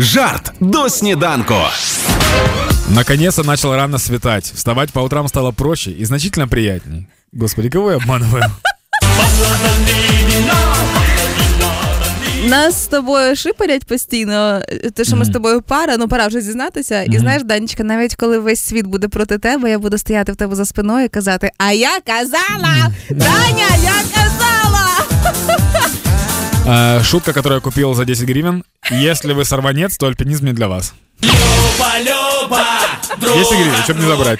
Жарт до сніданку. Наконец-то начал рано светать. Вставать по утрам стало проще и значительно приятней. Господи, кого я обманываю? Нас з тобою шипарять постійно, те, що ми з тобою пара, ну пора вже зізнатися. І знаєш, Данечка, навіть коли весь світ буде проти тебе, я буду стояти в тебе за спиною і казати: А я казала! Даня, я казала! Э, шутка, которую я купил за 10 гривен. Если вы сорванец, то альпинизм не для вас. 10 гривен, чтобы не забрать.